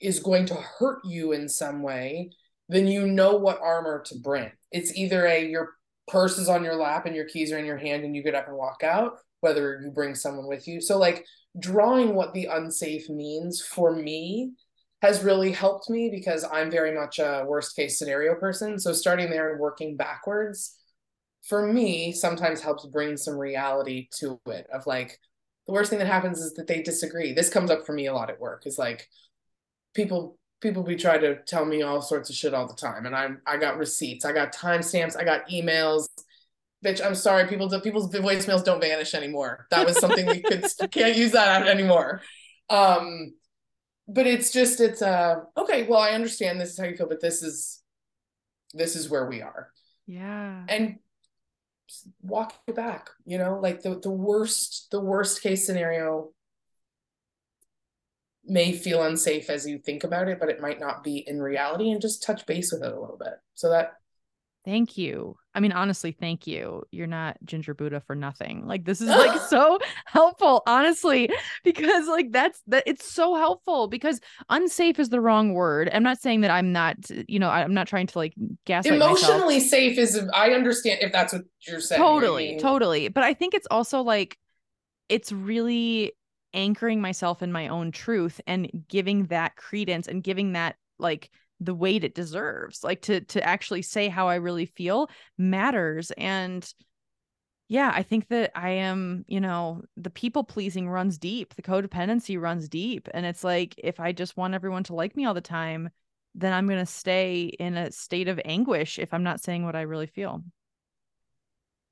is going to hurt you in some way, then you know what armor to bring. It's either a your purse is on your lap and your keys are in your hand and you get up and walk out, whether you bring someone with you. So like drawing what the unsafe means for me has really helped me because I'm very much a worst case scenario person. So starting there and working backwards for me sometimes helps bring some reality to it of like the worst thing that happens is that they disagree. This comes up for me a lot at work is like people people be trying to tell me all sorts of shit all the time and I'm I got receipts, I got timestamps, I got emails. Bitch, I'm sorry, people people's voicemails don't vanish anymore. That was something we could can't use that anymore. Um but it's just it's uh okay well i understand this is how you feel but this is this is where we are. Yeah. And walk it back you know like the the worst the worst case scenario may feel unsafe as you think about it but it might not be in reality and just touch base with it a little bit. So that Thank you. I mean, honestly, thank you. You're not Ginger Buddha for nothing. Like this is like so helpful, honestly, because like that's that it's so helpful because unsafe is the wrong word. I'm not saying that I'm not, you know, I'm not trying to like gaslight emotionally myself. safe is I understand if that's what you're saying. Totally, totally. But I think it's also like it's really anchoring myself in my own truth and giving that credence and giving that like the weight it deserves like to to actually say how i really feel matters and yeah i think that i am you know the people pleasing runs deep the codependency runs deep and it's like if i just want everyone to like me all the time then i'm going to stay in a state of anguish if i'm not saying what i really feel.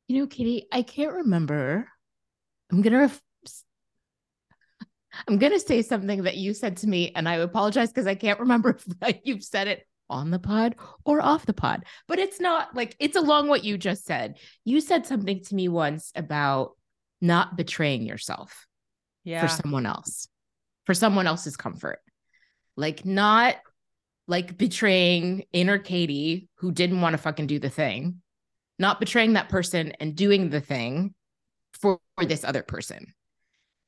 You know katie i can't remember i'm going to ref- I'm going to say something that you said to me, and I apologize because I can't remember if you've said it on the pod or off the pod, but it's not like it's along what you just said. You said something to me once about not betraying yourself yeah for someone else, for someone else's comfort. Like, not like betraying inner Katie who didn't want to fucking do the thing, not betraying that person and doing the thing for, for this other person.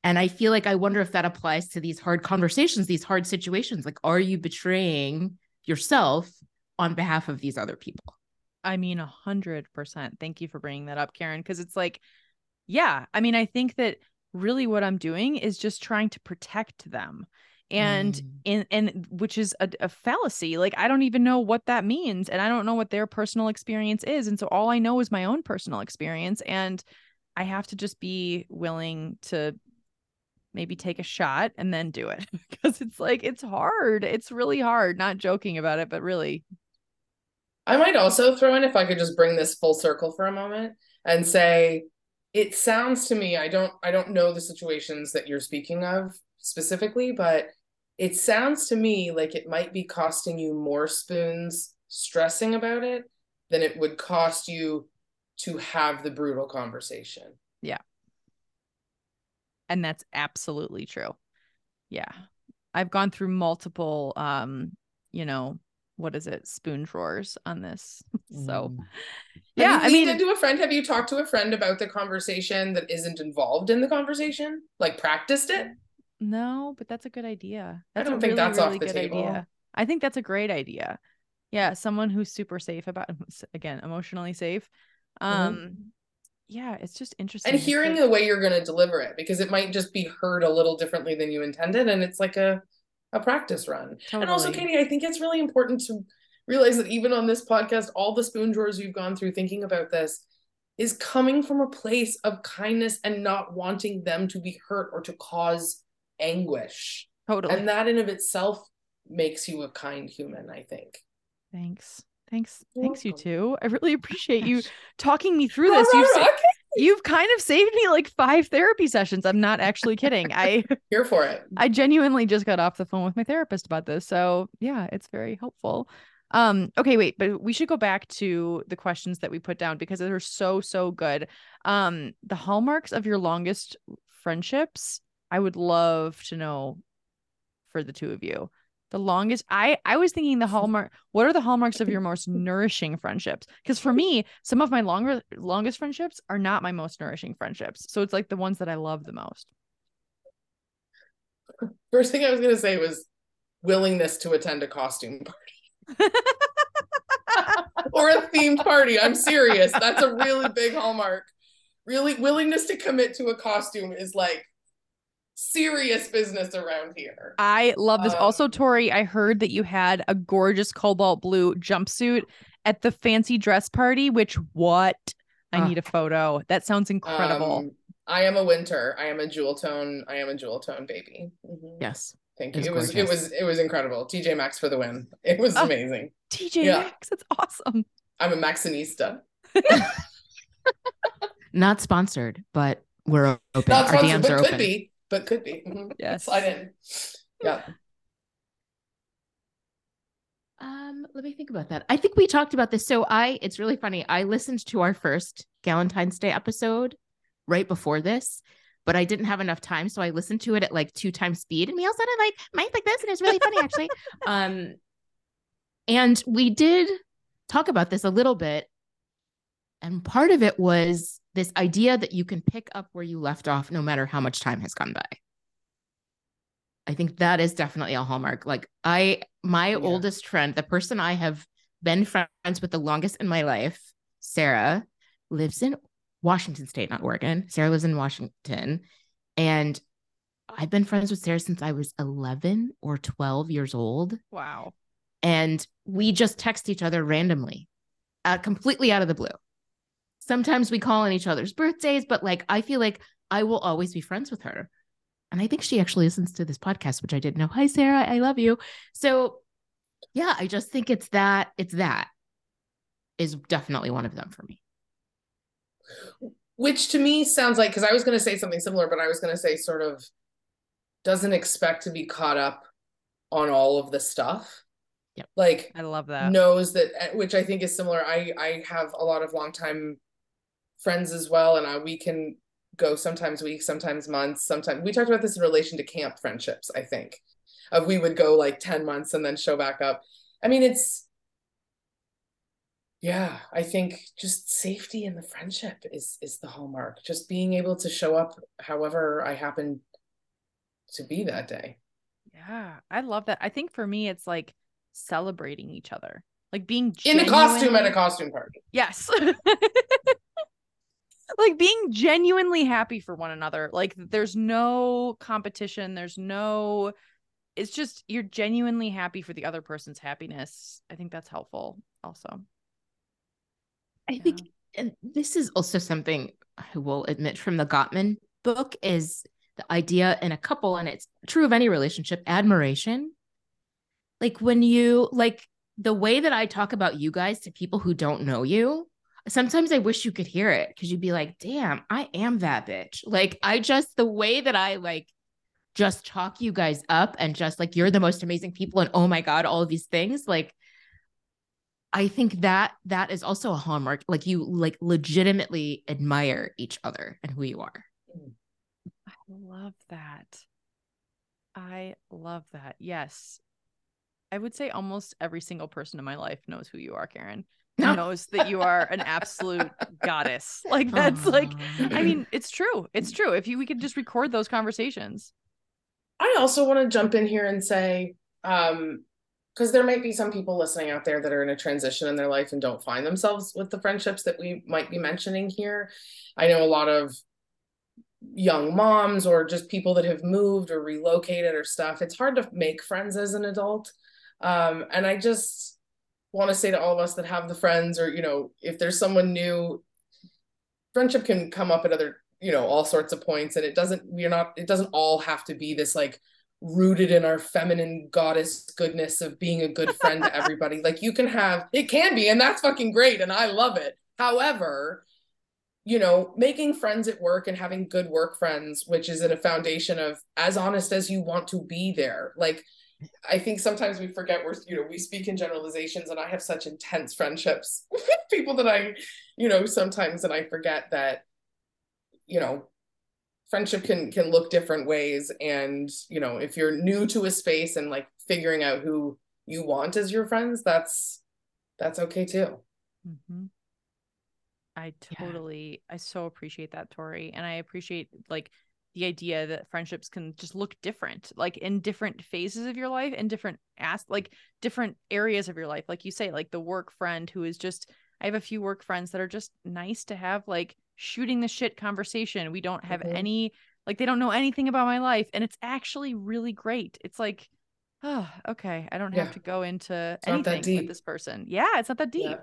And I feel like I wonder if that applies to these hard conversations, these hard situations. Like, are you betraying yourself on behalf of these other people? I mean, a hundred percent. Thank you for bringing that up, Karen. Cause it's like, yeah, I mean, I think that really what I'm doing is just trying to protect them. And Mm. in and which is a, a fallacy. Like I don't even know what that means. And I don't know what their personal experience is. And so all I know is my own personal experience. And I have to just be willing to maybe take a shot and then do it because it's like it's hard. It's really hard. Not joking about it, but really. I might also throw in if I could just bring this full circle for a moment and say it sounds to me I don't I don't know the situations that you're speaking of specifically but it sounds to me like it might be costing you more spoons stressing about it than it would cost you to have the brutal conversation. And that's absolutely true. Yeah. I've gone through multiple um you know what is it? Spoon drawers on this. So Mm. yeah i mean into a friend have you talked to a friend about the conversation that isn't involved in the conversation? Like practiced it? No but that's a good idea. I don't think really, that's off the good table. idea. I think that's a great idea. Yeah someone who's super safe about again emotionally safe um yeah it's just interesting and hearing like- the way you're going to deliver it because it might just be heard a little differently than you intended and it's like a a practice run. And also katie i think it's really important to realize that even on this podcast all the spoon drawers you've gone through thinking about this is coming from a place of kindness and not wanting them to be hurt or to cause anguish. Totally. And that in of itself makes you a kind human i think. Thanks thanks You're thanks you welcome. too i really appreciate you talking me through this. You've okay. you've kind of saved me like five therapy sessions. I'm not actually kidding. I here for it. I genuinely just got off the phone with my therapist about this so yeah it's very helpful. Um okay wait but we should go back to the questions that we put down because they're so so good. Um the hallmarks of your longest friendships i would love to know for the two of you. The longest I I was thinking the hallmark what are the hallmarks of your most nourishing friendships? Because for me, some of my longer longest friendships are not my most nourishing friendships. So it's like the ones that I love the most. First thing I was gonna say was willingness to attend a costume party. or a themed party. I'm serious. That's a really big hallmark. Really willingness to commit to a costume is like serious business around here. I love this. Um, also, Tori, I heard that you had a gorgeous cobalt blue jumpsuit at the fancy dress party, which what? I Ah. need a photo. That sounds incredible. Um, I am a winter. I am a jewel tone. I am a jewel tone baby. Mhm. Yes. Thank It you. was It was it was it was incredible. TJ Maxx for the win. It was Oh. amazing. TJ yeah. Maxx, that's awesome. I'm a Maxxinista. Not sponsored, but we're open. Not Our sponsored, DMs but are could open. be. But could be. Mhm. Yes. Slide in. Yeah. Um, let me think about that. I think we talked about this. So I, it's really funny. I listened to our first Galentine's Day episode right before this, but I didn't have enough time, so I listened to it at like two times speed, and we all sounded like mine's like this, and it's really funny actually. um, and we did talk about this a little bit, and part of it was this idea that you can pick up where you left off, no matter how much time has gone by. I think that is definitely a hallmark. Like I, my Yeah. oldest friend, the person I have been friends with the longest in my life, Sarah, lives in Washington State, not Oregon. Sarah lives in Washington, and I've been friends with Sarah since I was 11 or 12 years old, Wow. and we just text each other randomly, uh, completely out of the blue. Sometimes we call on each other's birthdays, but like I feel like I will always be friends with her. And I think she actually listens to this podcast, which I didn't know. Hi, Sarah. I love you. So, yeah, I just think it's that, it's that is definitely one of them for me. Which to me sounds like because I was going to say something similar, but I was going to say sort of doesn't expect to be caught up on all of the stuff. Yep. Like I love that. knows that eh, which I think is similar. I I have a lot of longtime friends as well, and I, we can go sometimes weeks, sometimes months, sometimes we talked about this in relation to camp friendships. I think of we would go like ten months and then show back up. I mean, it's yeah. I think just safety in the friendship is is the hallmark. Just being able to show up however I happen to be that day. Yeah, I love that. I think for me, it's like celebrating each other, like being In a costume at a costume party. Yes. like being genuinely happy for one another. Like there's no competition, there's no it's just you're genuinely happy for the other person's happiness. I think that's helpful also. I think, and this is also something I will admit from the Gottman book is the idea in a couple, and it's true of any relationship, admiration. Like when you like the way that I talk about you guys to people who don't know you, sometimes I wish you could hear it because you'd be like, damn, I am that bitch. Like I just the way that I like just talk you guys up and just like you're the most amazing people and oh my god, all of these things, like I think that that is also a hallmark. Like you like legitimately admire each other and who you are. I love that. I love that. Yes. I would say almost every single person in my life knows who you are, Karen. No. Knows that you are an absolute goddess. Like that's like I mean, it's true. It's true. If you we could just record those conversations. I also want to jump in here and say, um, because there might be some people listening out there that are in a transition in their life and don't find themselves with the friendships that we might be mentioning here. I know a lot of young moms or just people that have moved or relocated or stuff. It's hard to make friends as an adult. Um, and I just want to say to all of us that have the friends, or you know, if there's someone new, friendship can come up at other you know all sorts of points and it doesn't we're not it doesn't all have to be this like rooted in our feminine goddess goodness of being a good friend to everybody. Like you can have it can be and that's fucking great and i love it. However you know making friends at work and having good work friends which is in a foundation of as honest as you want to be there like I think sometimes we forget we're, you know, we speak in generalizations and I have such intense friendships with people that I, you know, sometimes and I forget that, you know, friendship can can look different ways and you know if you're new to a space and like figuring out who you want as your friends that's that's okay too mm-hmm. i totally yeah. i so appreciate that tori and i appreciate like the idea that friendships can just look different like in different phases of your life and different as like different areas of your life like you say like the work friend who is just i have a few work friends that are just nice to have like shooting the shit conversation. We don't have mm-hmm. any like they don't know anything about my life and it's actually really great. It's like oh, okay, I don't yeah. have to go into it's anything with this person. Yeah, it's not that deep. Yeah.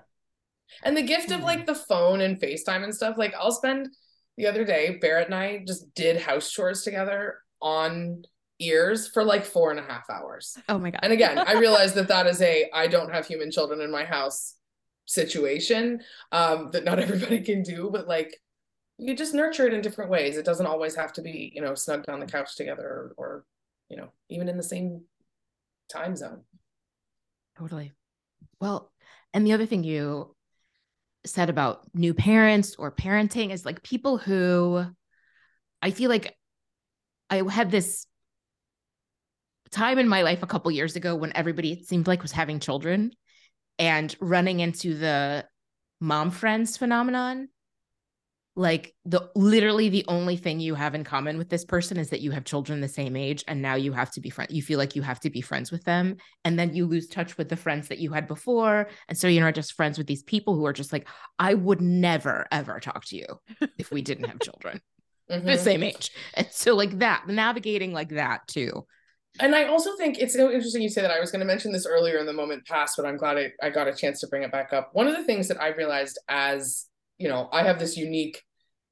And the gift of like the phone and FaceTime and stuff, like I'll spend the other day, Barrett and I just did house chores together on ears for like four and a half hours. Oh my God. And again, I realized that that is a I don't have human children in my house situation um that not everybody can do but like you just nurture it in different ways it doesn't always have to be you know snugged on the couch together or, or you know even in the same time zone totally well and the other thing you said about new parents or parenting is like people who i feel like i had this time in my life a couple years ago when everybody it seemed like was having children and running into the mom friends phenomenon like the literally the only thing you have in common with this person is that you have children the same age and now you have to be friends you feel like you have to be friends with them and then you lose touch with the friends that you had before and so you're not just friends with these people who are just like i would never ever talk to you if we didn't have children mm-hmm. the same age and so like that navigating like that too and I also think it's so interesting you say that. I was going to mention this earlier in the moment past, but I'm glad I, I got a chance to bring it back up. One of the things that I realized as you know, I have this unique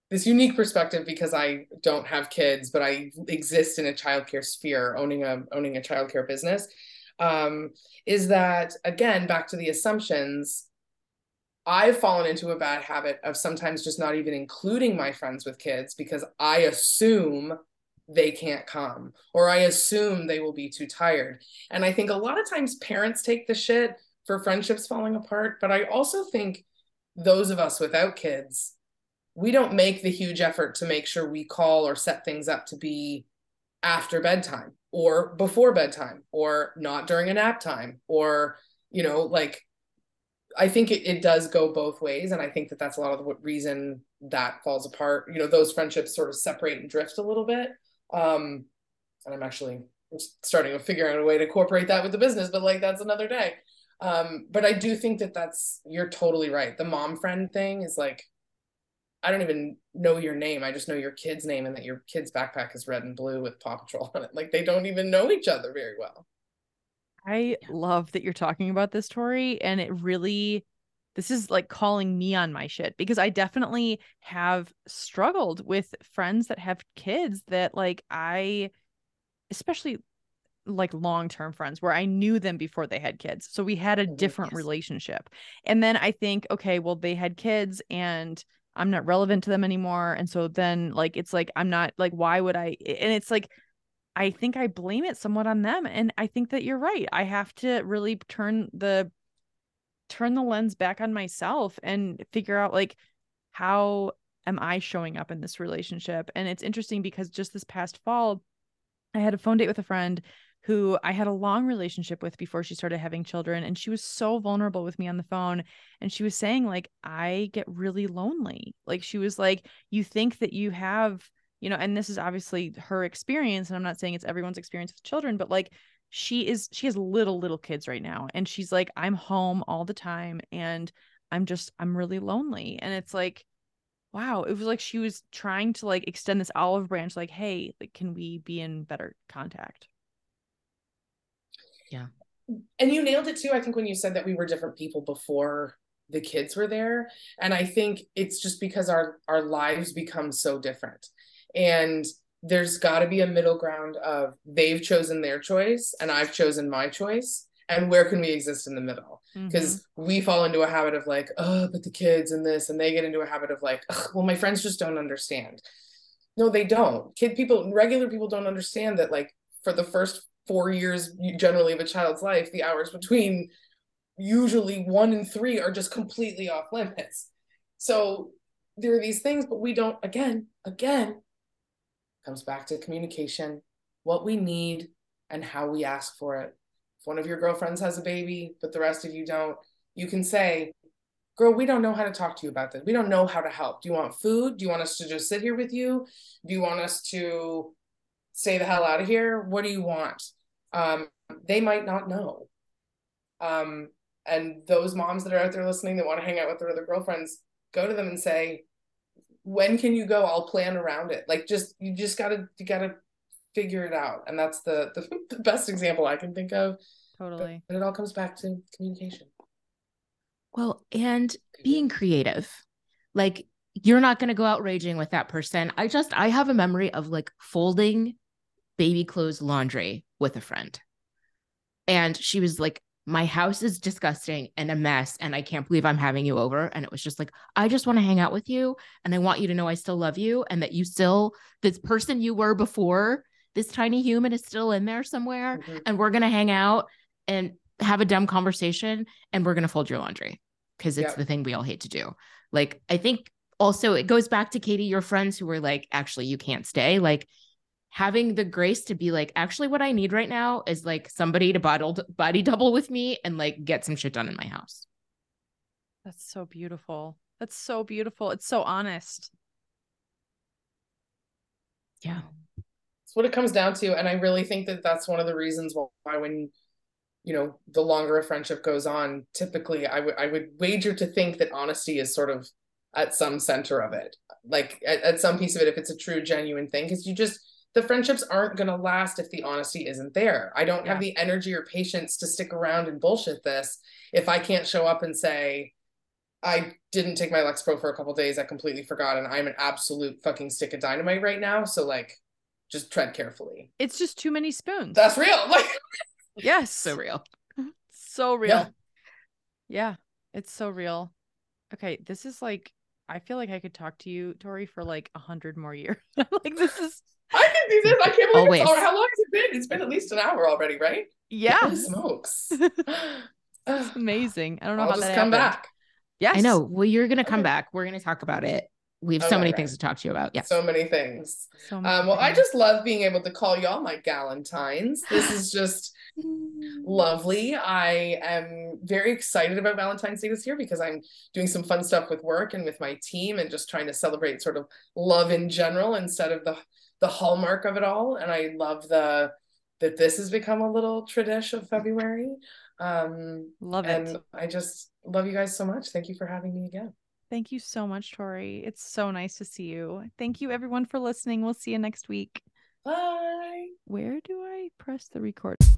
this unique perspective because I don't have kids, but I exist in a childcare sphere, owning a owning a childcare business. Um, is that again back to the assumptions? I've fallen into a bad habit of sometimes just not even including my friends with kids because I assume they can't come or I assume they will be too tired. And I think a lot of times parents take the shit for friendships falling apart, but I also think those of us without kids, we don't make the huge effort to make sure we call or set things up to be after bedtime or before bedtime or not during a nap time or, you know, like I think it, it does go both ways. And I think that that's a lot of the reason that falls apart. You know, those friendships sort of separate and drift a little bit. Um, and I'm actually starting to figure out a way to incorporate that with the business, but like that's another day. Um, but I do think that that's you're totally right. The mom friend thing is like, I don't even know your name. I just know your kid's name and that your kid's backpack is red and blue with Paw Patrol on it. Like they don't even know each other very well. I love that you're talking about this, Tori, and it really this is like calling me on my shit because I definitely have struggled with friends that have kids that like I especially like long-term friends where I knew them before they had kids. So we had a mm-hmm, different yes. relationship. And then I think okay, well they had kids and I'm not relevant to them anymore and so then like it's like I'm not like why would I and it's like I think I blame it somewhat on them and I think that you're right. I have to really turn the turn the lens back on myself and figure out like how am I showing up in this relationship? And it's interesting because just this past fall I had a phone date with a friend who I had a long relationship with before she started having children. And she was so vulnerable with me on the phone. And she was saying, like, I get really lonely. Like, she was like, you think that you have, you know, and this is obviously her experience. And I'm not saying it's everyone's experience with children, but like, she is, she has little, little kids right now. And she's like, I'm home all the time. And I'm just, I'm really lonely. And it's like, wow it was like she was trying to like extend this olive branch like hey like can we be in better contact yeah. And you nailed it too, I think, when you said that we were different people before the kids were there. And I think it's just because our our lives become so different. And there's got to be a middle ground of they've chosen their choice and I've chosen my choice. And where can we exist in the middle? Because mm-hmm. we fall into a habit of like, oh, but the kids and this, and they get into a habit of like, well, my friends just don't understand. No, they don't. Kid people, regular people don't understand that like for the first four years generally of a child's life, the hours between usually one and three are just completely off limits. So there are these things, but we don't, again, again, comes back to communication, what we need and how we ask for it. If one of your girlfriends has a baby, but the rest of you don't, you can say, Girl, we don't know how to talk to you about this. We don't know how to help. Do you want food? Do you want us to just sit here with you? Do you want us to stay the hell out of here? What do you want? Um, they might not know. Um, and those moms that are out there listening that want to hang out with their other girlfriends, go to them and say, when can you go? I'll plan around it. Like just you just gotta you gotta figure it out. And that's the the, the best example I can think of. Totally. But it all comes back to communication. Well, and being creative. Like you're not going to go out raging with that person. I just I have a memory of like folding baby clothes laundry with a friend. And she was like my house is disgusting and a mess and I can't believe I'm having you over and it was just like I just want to hang out with you and I want you to know I still love you and that you still this person you were before this tiny human is still in there somewhere mm-hmm. and we're going to hang out and have a dumb conversation and we're going to fold your laundry because it's the thing we all hate to do. Like I think also it goes back to Katie your friends who were like actually you can't stay like having the grace to be like, actually, what I need right now is like somebody to bottle body double with me and like get some shit done in my house. That's so beautiful. That's so beautiful. It's so honest. Yeah. It's what it comes down to. And I really think that that's one of the reasons why, when, you know, the longer a friendship goes on, typically I would, I would wager to think that honesty is sort of at some center of it. Like at, at some piece of it, if it's a true, genuine thing, because you just, the friendships aren't going to last if the honesty isn't there. I don't yeah. have the energy or patience to stick around and bullshit this if I can't show up and say, I didn't take my Lexapro for a couple days. I completely forgot, and I'm an absolute fucking stick of dynamite right now. So like, just tread carefully. It's just too many spoons. That's real. Like, yes, so real, so real. Yeah. yeah, it's so real. Okay, this is like I feel like I could talk to you, Tori, for like a hundred more years. like this is I can do this. I can't believe Always. it's How long has it been? It's been at least an hour already, right? Yeah. Holy smokes. It's amazing. I don't know I'll how just that come happened. back. Yes. I know. Well, you're gonna come back. We're gonna talk about it. We have so many right. things to talk to you about. Yeah. So many things. So many um, well, things. I just love being able to call y'all my Galentines. This is just lovely. I am very excited about Valentine's Day this year because I'm doing some fun stuff with work and with my team and just trying to celebrate sort of love in general instead of the the hallmark of it all. And I love the that this has become a little tradition of February. Um, love and it. I just love you guys so much. Thank you for having me again. Thank you so much, Tori. It's so nice to see you. Thank you, everyone, for listening. We'll see you next week. Bye. Where do I press the record?